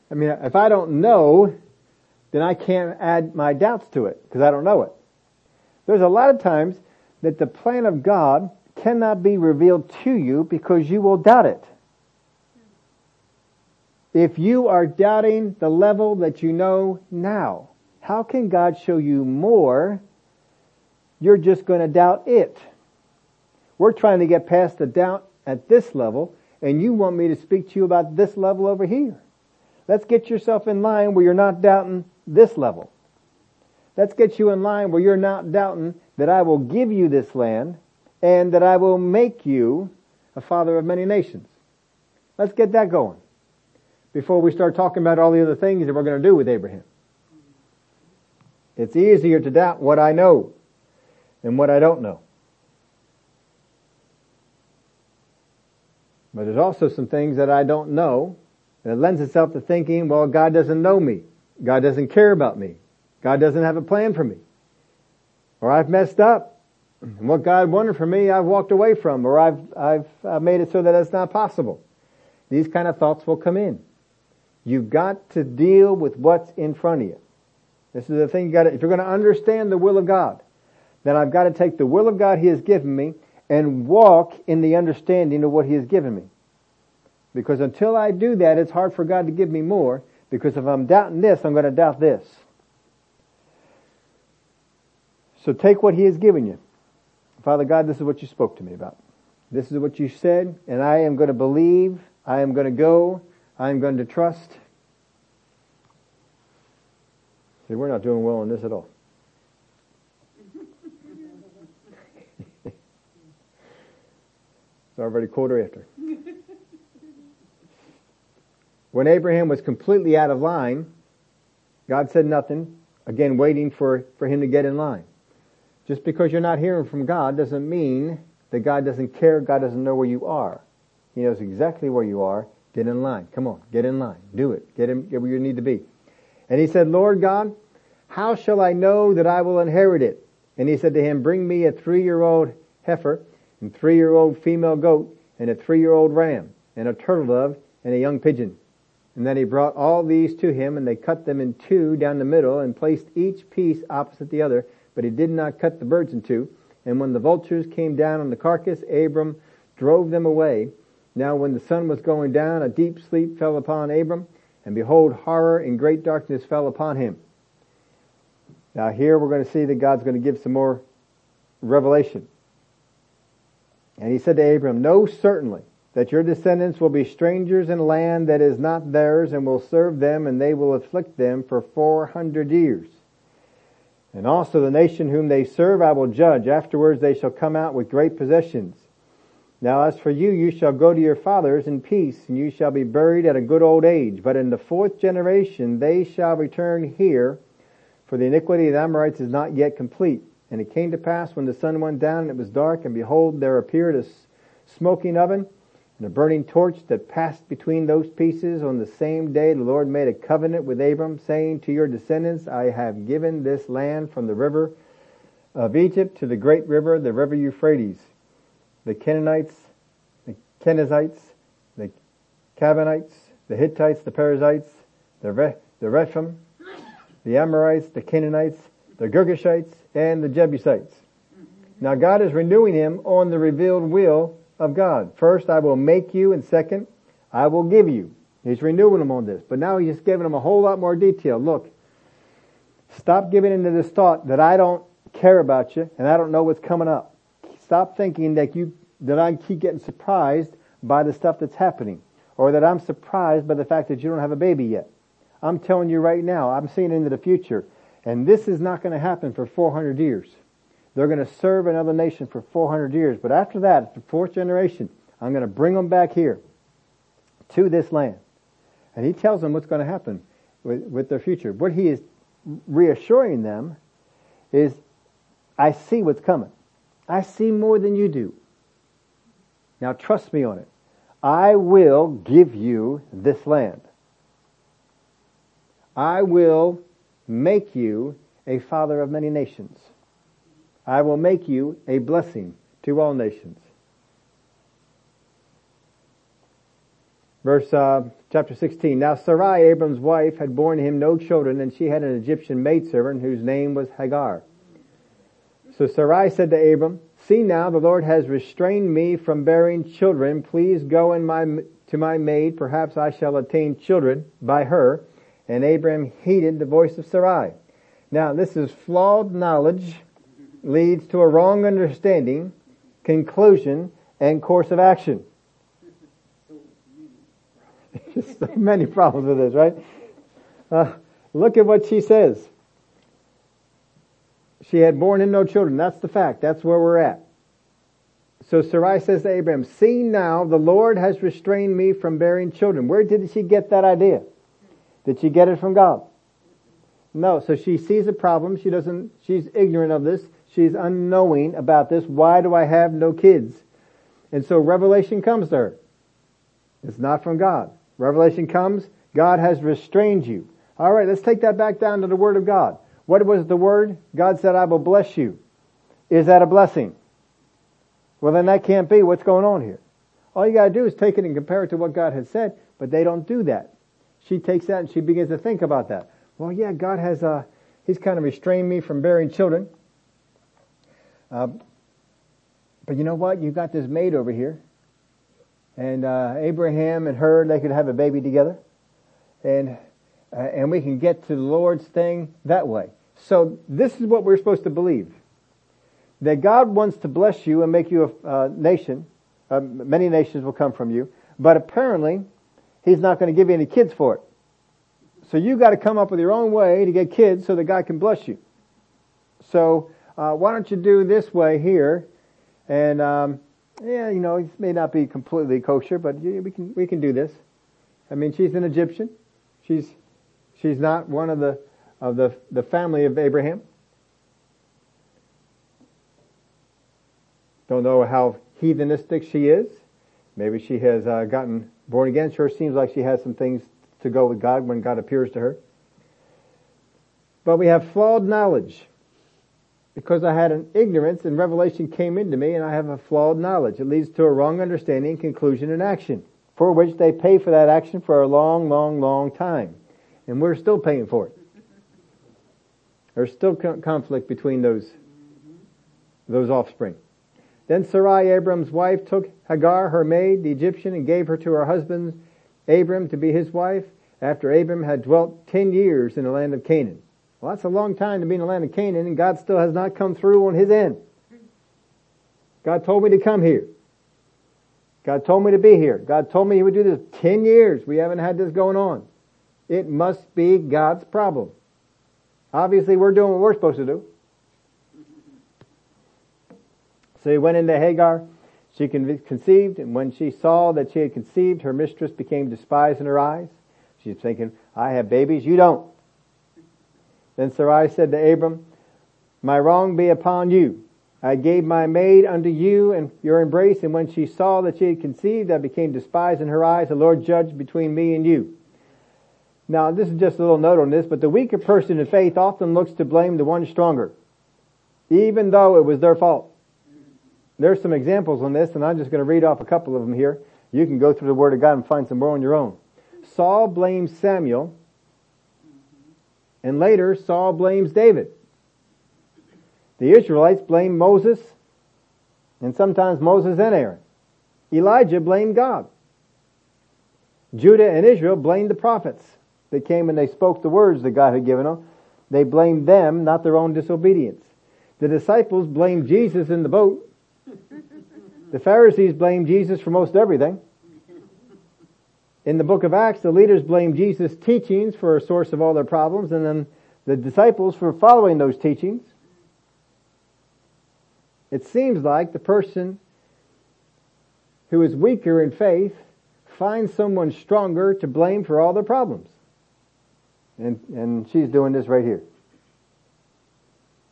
I mean, if I don't know, then I can't add my doubts to it because I don't know it. There's a lot of times that the plan of God cannot be revealed to you because you will doubt it. If you are doubting the level that you know now, how can God show you more? You're just going to doubt it. We're trying to get past the doubt at this level, and you want me to speak to you about this level over here. Let's get yourself in line where you're not doubting this level. Let's get you in line where you're not doubting that I will give you this land and that I will make you a father of many nations. Let's get that going. Before we start talking about all the other things that we're going to do with Abraham. It's easier to doubt what I know than what I don't know. But there's also some things that I don't know that lends itself to thinking, well, God doesn't know me. God doesn't care about me. God doesn't have a plan for me. Or I've messed up. And what God wanted for me, I've walked away from, or I've, I've, I've made it so that it's not possible. These kind of thoughts will come in. You've got to deal with what's in front of you. This is the thing you got to, if you're going to understand the will of God, then I've got to take the will of God He has given me and walk in the understanding of what He has given me. Because until I do that, it's hard for God to give me more, because if I'm doubting this, I'm going to doubt this. So take what He has given you. Father God, this is what you spoke to me about. This is what you said, and I am going to believe, I am going to go, I am going to trust. See, we're not doing well in this at all. it's already quarter after. when Abraham was completely out of line, God said nothing, again waiting for, for him to get in line. Just because you're not hearing from God doesn't mean that God doesn't care, God doesn't know where you are. He knows exactly where you are. Get in line. Come on, get in line. Do it. Get, in, get where you need to be. And he said, Lord God, how shall I know that I will inherit it? And he said to him, bring me a three-year-old heifer and three-year-old female goat and a three-year-old ram and a turtle dove and a young pigeon. And then he brought all these to him and they cut them in two down the middle and placed each piece opposite the other but he did not cut the birds in two. And when the vultures came down on the carcass, Abram drove them away. Now when the sun was going down, a deep sleep fell upon Abram, and behold, horror and great darkness fell upon him. Now here we're going to see that God's going to give some more revelation. And he said to Abram, Know certainly that your descendants will be strangers in a land that is not theirs and will serve them and they will afflict them for four hundred years. And also the nation whom they serve I will judge. Afterwards they shall come out with great possessions. Now as for you, you shall go to your fathers in peace, and you shall be buried at a good old age. But in the fourth generation they shall return here, for the iniquity of the Amorites is not yet complete. And it came to pass when the sun went down and it was dark, and behold, there appeared a smoking oven, and a burning torch that passed between those pieces. On the same day the Lord made a covenant with Abram, saying, To your descendants I have given this land from the river of Egypt to the great river, the river Euphrates. The Canaanites, the Kenizzites, the Canaanites, the Hittites, the Perizzites, the, Re- the the Amorites, the Canaanites, the Girgashites, and the Jebusites. Now God is renewing him on the revealed will of God. First, I will make you, and second, I will give you. He's renewing them on this. But now he's just giving them a whole lot more detail. Look, stop giving into this thought that I don't care about you and I don't know what's coming up. Stop thinking that you, that I keep getting surprised by the stuff that's happening. Or that I'm surprised by the fact that you don't have a baby yet. I'm telling you right now, I'm seeing into the future. And this is not going to happen for 400 years. They're going to serve another nation for 400 years. But after that, the fourth generation, I'm going to bring them back here to this land. And he tells them what's going to happen with, with their future. What he is reassuring them is, I see what's coming. I see more than you do. Now trust me on it. I will give you this land. I will make you a father of many nations. I will make you a blessing to all nations. Verse uh, chapter 16. Now Sarai, Abram's wife, had borne him no children, and she had an Egyptian maidservant whose name was Hagar. So Sarai said to Abram, See now, the Lord has restrained me from bearing children. Please go in my, to my maid. Perhaps I shall attain children by her. And Abram heeded the voice of Sarai. Now, this is flawed knowledge leads to a wrong understanding, conclusion, and course of action. There's so many problems with this, right? Uh, look at what she says. She had borne him no children. That's the fact. That's where we're at. So Sarai says to Abraham, see now, the Lord has restrained me from bearing children. Where did she get that idea? Did she get it from God? No, so she sees a problem. She doesn't, she's ignorant of this. She's unknowing about this. Why do I have no kids? And so revelation comes to her. It's not from God. Revelation comes, God has restrained you. Alright, let's take that back down to the Word of God. What was the Word? God said, I will bless you. Is that a blessing? Well then that can't be. What's going on here? All you gotta do is take it and compare it to what God has said, but they don't do that. She takes that and she begins to think about that. Well yeah, God has, uh, He's kind of restrained me from bearing children. Uh, but you know what? You got this maid over here. And, uh, Abraham and her, they could have a baby together. And, uh, and we can get to the Lord's thing that way. So this is what we're supposed to believe. That God wants to bless you and make you a, nation. Uh, many nations will come from you. But apparently, He's not going to give you any kids for it. So you got to come up with your own way to get kids so that God can bless you. So uh, why don't you do this way here? And um, yeah, you know, it may not be completely kosher, but we can we can do this. I mean, she's an Egyptian. She's she's not one of the of the the family of Abraham. Don't know how heathenistic she is. Maybe she has uh, gotten born again. Sure seems like she has some things to go with God when God appears to her. But we have flawed knowledge because I had an ignorance and revelation came into me and I have a flawed knowledge. It leads to a wrong understanding, conclusion, and action, for which they pay for that action for a long, long, long time. And we're still paying for it. There's still conflict between those, those offspring. Then Sarai, Abram's wife, took Hagar, her maid, the Egyptian, and gave her to her husband, Abram, to be his wife, after Abram had dwelt ten years in the land of Canaan. Well, that's a long time to be in the land of Canaan, and God still has not come through on his end. God told me to come here. God told me to be here. God told me he would do this. Ten years. We haven't had this going on. It must be God's problem. Obviously we're doing what we're supposed to do. So he went into Hagar. She conceived, and when she saw that she had conceived, her mistress became despised in her eyes. She's thinking, I have babies, you don't. Then Sarai said to Abram, My wrong be upon you. I gave my maid unto you and your embrace, and when she saw that she had conceived, I became despised in her eyes. The Lord judged between me and you. Now, this is just a little note on this, but the weaker person in faith often looks to blame the one stronger, even though it was their fault. There's some examples on this, and I'm just going to read off a couple of them here. You can go through the Word of God and find some more on your own. Saul blames Samuel and later, Saul blames David. The Israelites blame Moses, and sometimes Moses and Aaron. Elijah blamed God. Judah and Israel blamed the prophets. They came and they spoke the words that God had given them. They blamed them, not their own disobedience. The disciples blamed Jesus in the boat. The Pharisees blamed Jesus for most everything. In the book of Acts, the leaders blamed Jesus' teachings for a source of all their problems, and then the disciples for following those teachings. It seems like the person who is weaker in faith finds someone stronger to blame for all their problems. And, and she's doing this right here.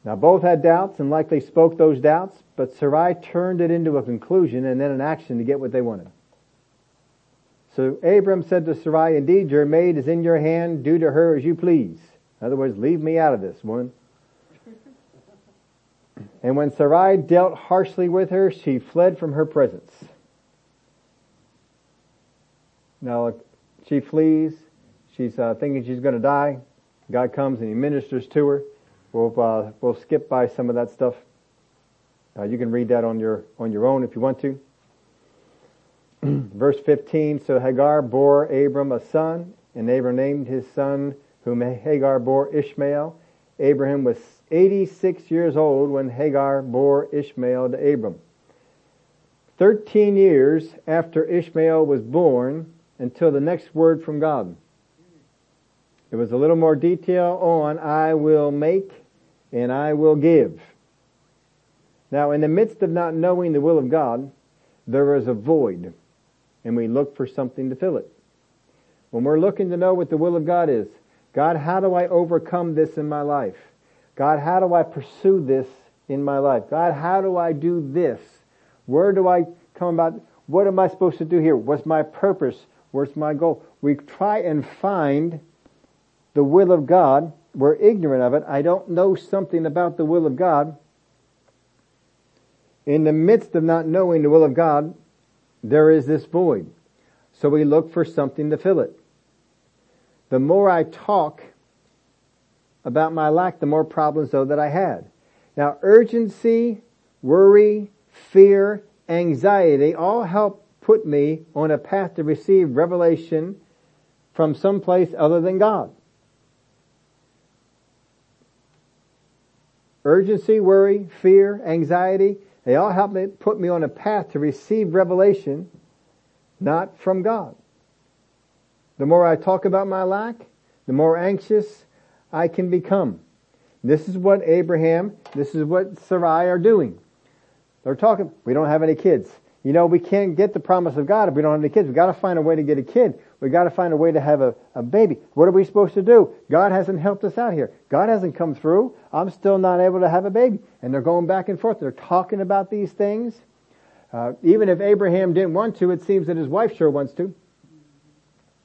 Now both had doubts and likely spoke those doubts, but Sarai turned it into a conclusion and then an action to get what they wanted. So Abram said to Sarai, Indeed, your maid is in your hand. Do to her as you please. In other words, leave me out of this, woman. And when Sarai dealt harshly with her, she fled from her presence. Now, she flees. She's uh, thinking she's going to die. God comes and he ministers to her. We'll, uh, we'll skip by some of that stuff. Uh, you can read that on your, on your own if you want to. Verse 15, so Hagar bore Abram a son, and Abram named his son, whom Hagar bore Ishmael. Abraham was 86 years old when Hagar bore Ishmael to Abram. Thirteen years after Ishmael was born until the next word from God. It was a little more detail on I will make and I will give. Now, in the midst of not knowing the will of God, there is a void, and we look for something to fill it. When we're looking to know what the will of God is, God, how do I overcome this in my life? God, how do I pursue this in my life? God, how do I do this? Where do I come about? What am I supposed to do here? What's my purpose? Where's my goal? We try and find the will of God. We're ignorant of it. I don't know something about the will of God. In the midst of not knowing the will of God, there is this void. So we look for something to fill it. The more I talk about my lack, the more problems though that I had. Now urgency, worry, fear, anxiety all help put me on a path to receive revelation from some place other than God. Urgency, worry, fear, anxiety, they all help me put me on a path to receive revelation not from God. The more I talk about my lack, the more anxious I can become. This is what Abraham, this is what Sarai are doing. They're talking, we don't have any kids. You know, we can't get the promise of God if we don't have any kids. We've gotta find a way to get a kid. We gotta find a way to have a, a baby. What are we supposed to do? God hasn't helped us out here. God hasn't come through. I'm still not able to have a baby. And they're going back and forth. They're talking about these things. Uh, even if Abraham didn't want to, it seems that his wife sure wants to.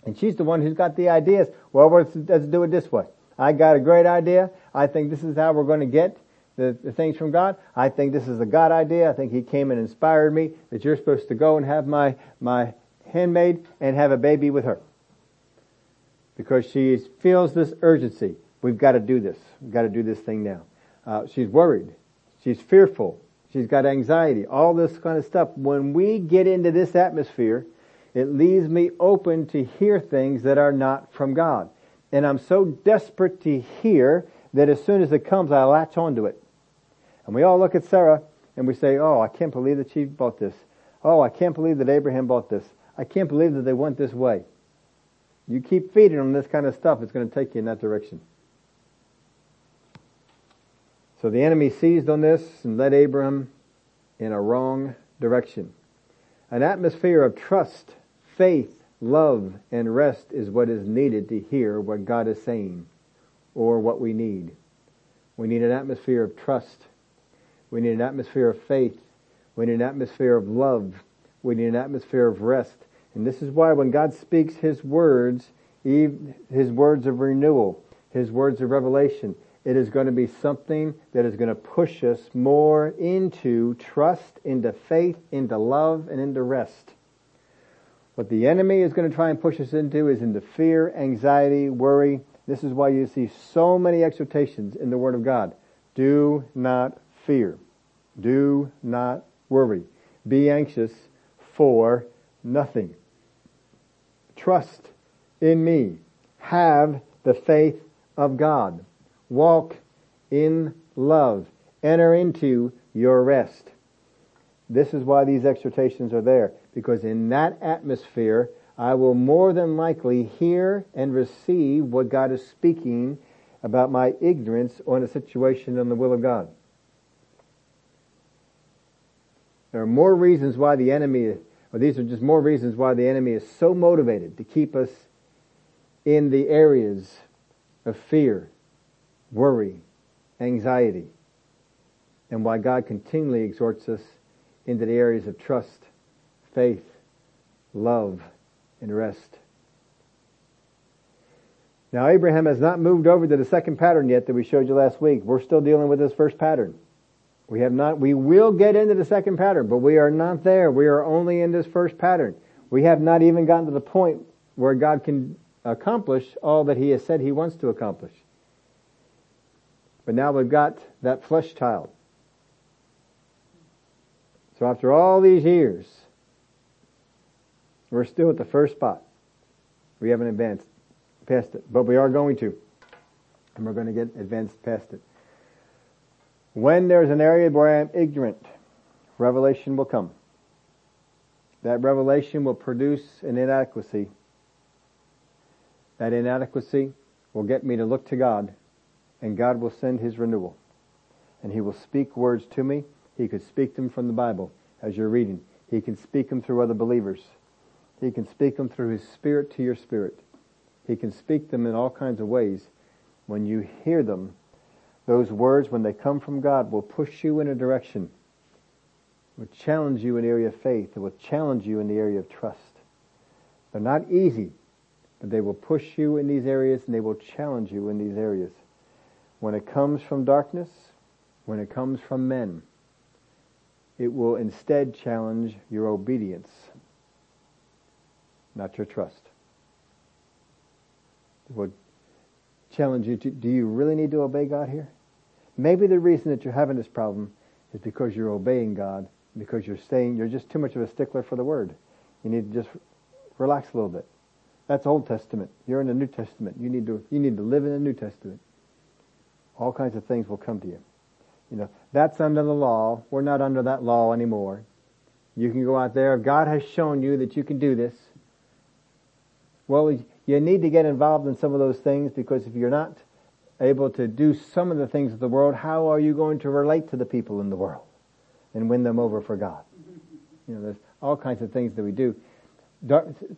And she's the one who's got the ideas. Well, let's, let's do it this way. I got a great idea. I think this is how we're going to get the, the, things from God. I think this is a God idea. I think He came and inspired me that you're supposed to go and have my, my handmaid and have a baby with her. Because she feels this urgency. We've got to do this. We've got to do this thing now. Uh, she's worried. She's fearful. She's got anxiety. All this kind of stuff. When we get into this atmosphere, it leaves me open to hear things that are not from God. And I'm so desperate to hear that as soon as it comes, I latch onto it. And we all look at Sarah and we say, oh, I can't believe that she bought this. Oh, I can't believe that Abraham bought this. I can't believe that they went this way. You keep feeding them this kind of stuff, it's going to take you in that direction. So the enemy seized on this and led Abram in a wrong direction. An atmosphere of trust Faith, love, and rest is what is needed to hear what God is saying or what we need. We need an atmosphere of trust. We need an atmosphere of faith. We need an atmosphere of love. We need an atmosphere of rest. And this is why when God speaks His words, His words of renewal, His words of revelation, it is going to be something that is going to push us more into trust, into faith, into love, and into rest. What the enemy is going to try and push us into is into fear, anxiety, worry. This is why you see so many exhortations in the Word of God. Do not fear. Do not worry. Be anxious for nothing. Trust in me. Have the faith of God. Walk in love. Enter into your rest. This is why these exhortations are there because in that atmosphere, I will more than likely hear and receive what God is speaking about my ignorance on a situation in the will of God. There are more reasons why the enemy, or these are just more reasons why the enemy is so motivated to keep us in the areas of fear, worry, anxiety, and why God continually exhorts us into the areas of trust, faith, love, and rest. Now Abraham has not moved over to the second pattern yet that we showed you last week. We're still dealing with this first pattern. We have not, we will get into the second pattern, but we are not there. We are only in this first pattern. We have not even gotten to the point where God can accomplish all that He has said He wants to accomplish. But now we've got that flesh child. So after all these years, we're still at the first spot. We haven't advanced past it, but we are going to. And we're going to get advanced past it. When there's an area where I am ignorant, revelation will come. That revelation will produce an inadequacy. That inadequacy will get me to look to God, and God will send His renewal. And He will speak words to me, He could speak them from the Bible as you're reading. He can speak them through other believers. He can speak them through His Spirit to your spirit. He can speak them in all kinds of ways. When you hear them, those words, when they come from God, will push you in a direction, will challenge you in the area of faith, it will challenge you in the area of trust. They're not easy, but they will push you in these areas and they will challenge you in these areas. When it comes from darkness, when it comes from men, it will instead challenge your obedience, not your trust. It will challenge you to, do you really need to obey God here? Maybe the reason that you're having this problem is because you're obeying God, because you're saying you're just too much of a stickler for the Word. You need to just relax a little bit. That's Old Testament. You're in the New Testament. You need to, you need to live in the New Testament. All kinds of things will come to you. You know, that's under the law. We're not under that law anymore. You can go out there. God has shown you that you can do this, well, you need to get involved in some of those things because if you're not able to do some of the things of the world, how are you going to relate to the people in the world and win them over for God? You know, there's all kinds of things that we do.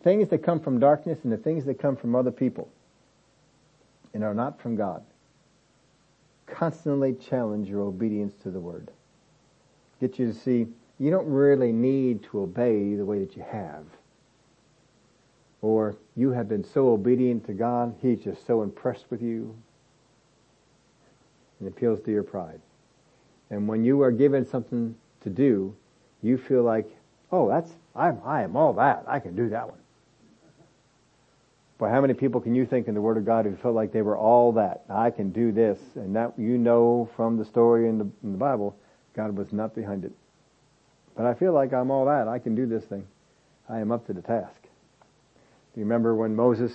Things that come from darkness and the things that come from other people and are not from God constantly challenge your obedience to the word. Get you to see you don't really need to obey the way that you have. Or you have been so obedient to God, He's just so impressed with you. It appeals to your pride. And when you are given something to do, you feel like, oh, that's, I'm, I am all that. I can do that one. But how many people can you think in the Word of God who felt like they were all that? I can do this. And that you know from the story in the, in the Bible, God was not behind it. But I feel like I'm all that. I can do this thing. I am up to the task. Do you remember when Moses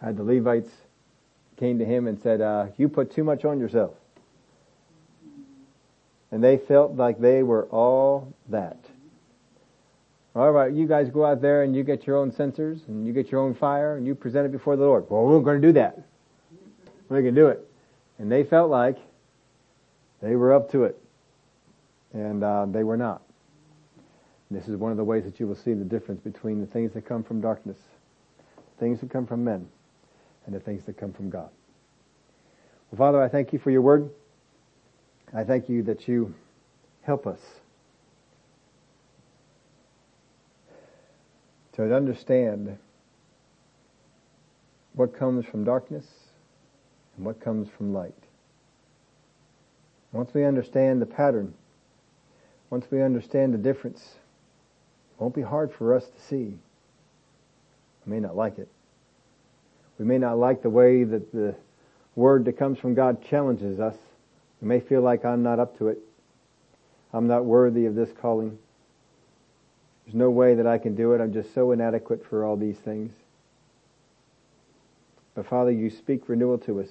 had the Levites came to him and said, uh, you put too much on yourself. And they felt like they were all that. All right, you guys go out there and you get your own censers and you get your own fire and you present it before the Lord. Well, we're going to do that. We're going to do it. And they felt like they were up to it. And uh, they were not. This is one of the ways that you will see the difference between the things that come from darkness, things that come from men, and the things that come from God. Well, Father, I thank you for your word. I thank you that you help us to understand what comes from darkness and what comes from light. Once we understand the pattern, once we understand the difference, it won't be hard for us to see. We may not like it. We may not like the way that the word that comes from God challenges us. We may feel like I'm not up to it. I'm not worthy of this calling. There's no way that I can do it. I'm just so inadequate for all these things. But Father, you speak renewal to us.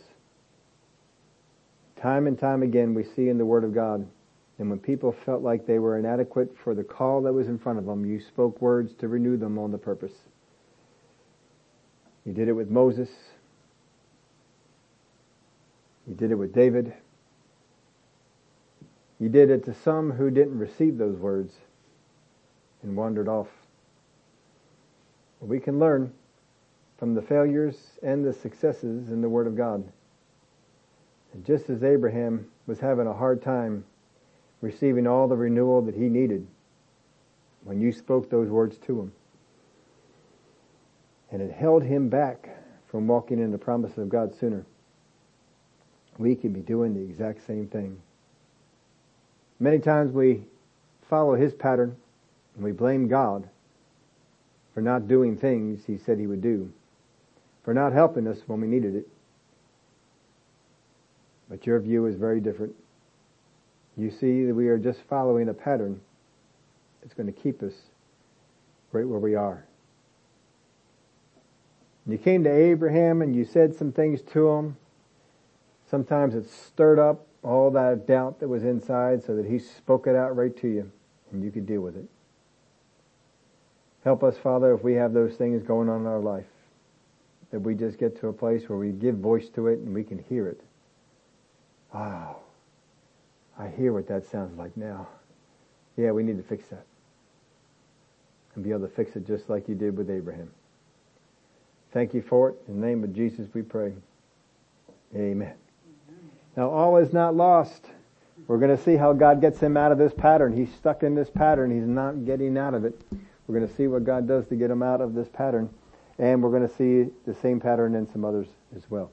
Time and time again we see in the Word of God, and when people felt like they were inadequate for the call that was in front of them, you spoke words to renew them on the purpose. You did it with Moses. He did it with David. He did it to some who didn't receive those words and wandered off. We can learn from the failures and the successes in the Word of God. And just as Abraham was having a hard time receiving all the renewal that he needed when you spoke those words to him, and it held him back from walking in the promises of God sooner, we can be doing the exact same thing. Many times we follow his pattern and we blame God for not doing things He said He would do, for not helping us when we needed it. But your view is very different. You see that we are just following a pattern that's going to keep us right where we are. You came to Abraham and you said some things to him. Sometimes it stirred up all that doubt that was inside so that he spoke it out right to you and you could deal with it. Help us, Father, if we have those things going on in our life, that we just get to a place where we give voice to it and we can hear it. Wow. I hear what that sounds like now. Yeah, we need to fix that. And be able to fix it just like you did with Abraham. Thank you for it. In the name of Jesus we pray. Amen. Now all is not lost. We're going to see how God gets him out of this pattern. He's stuck in this pattern. He's not getting out of it. We're going to see what God does to get him out of this pattern. And we're going to see the same pattern in some others as well.